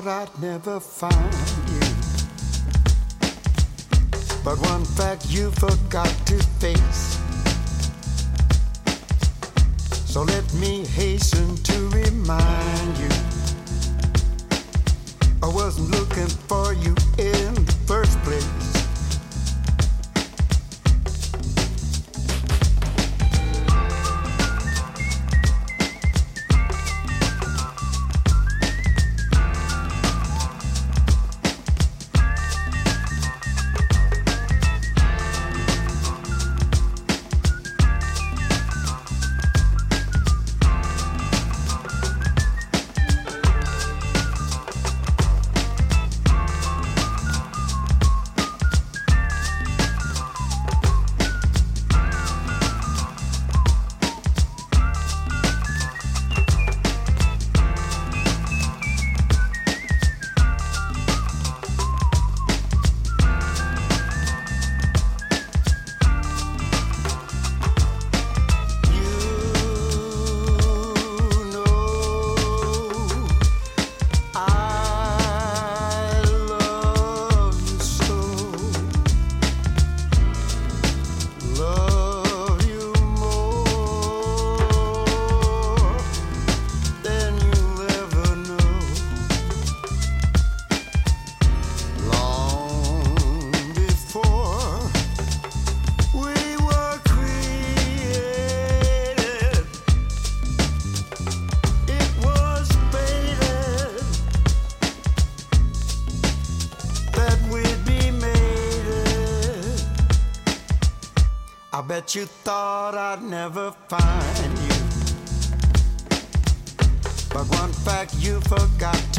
thought I'd never find you. But one fact you forgot bet you thought I'd never find you. But one fact you forgot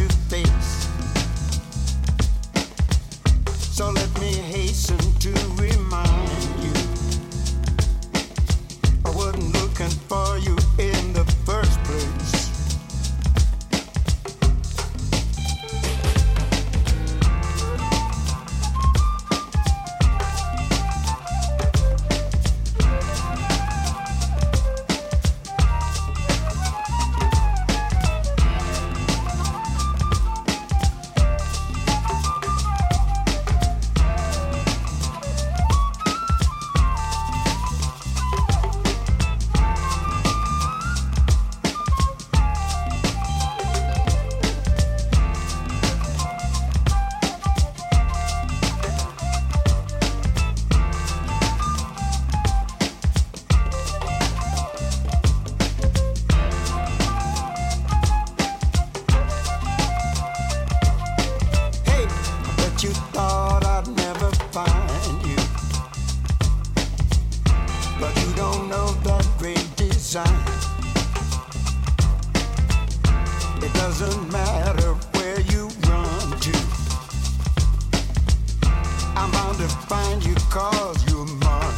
to find you cause you're mine.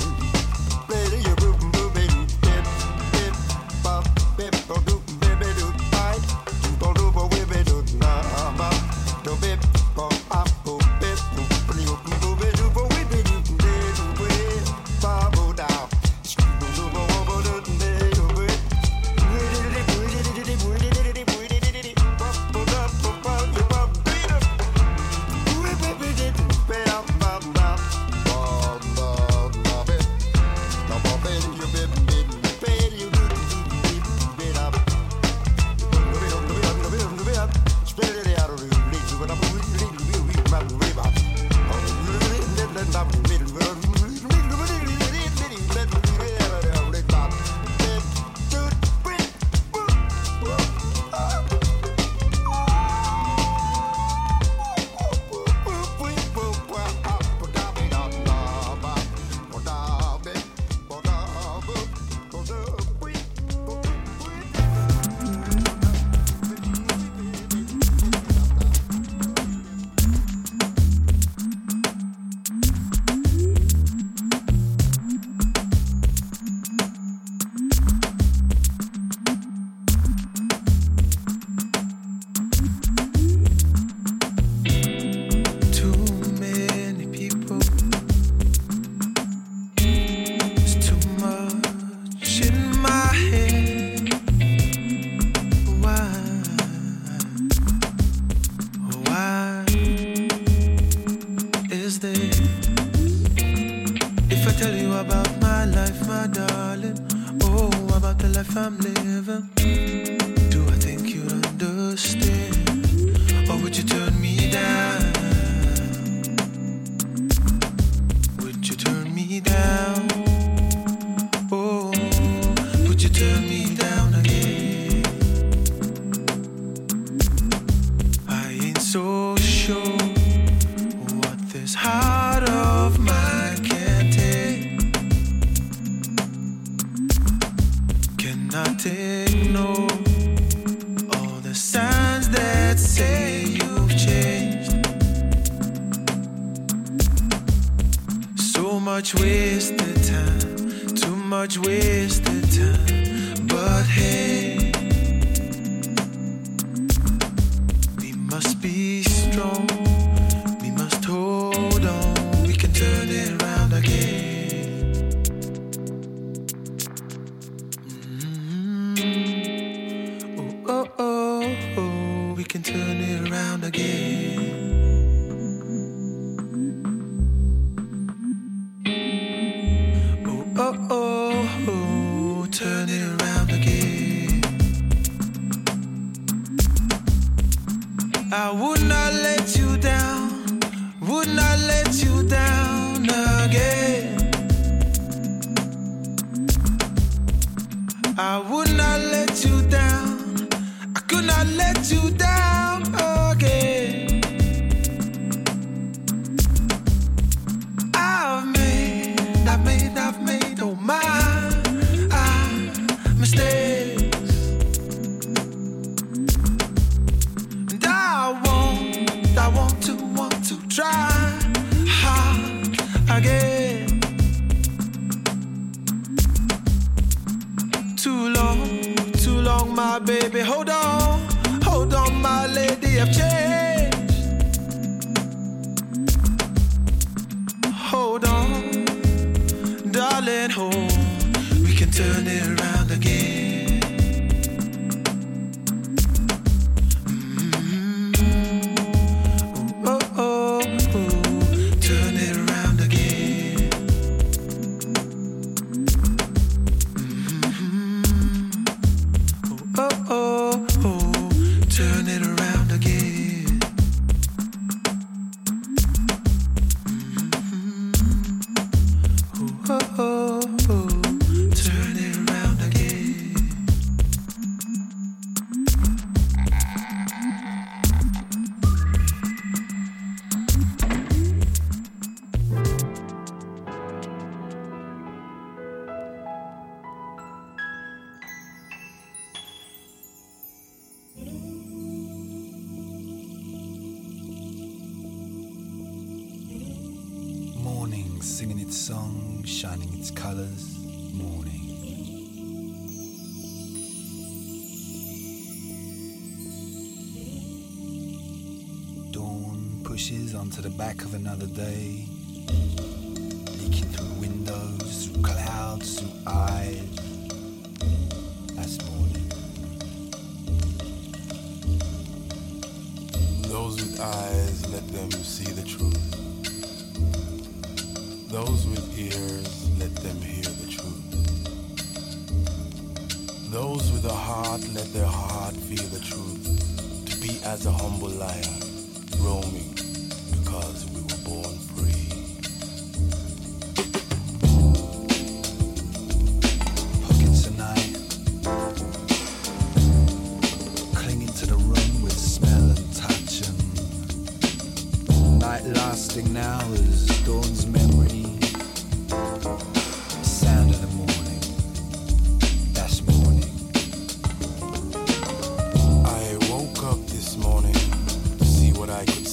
See what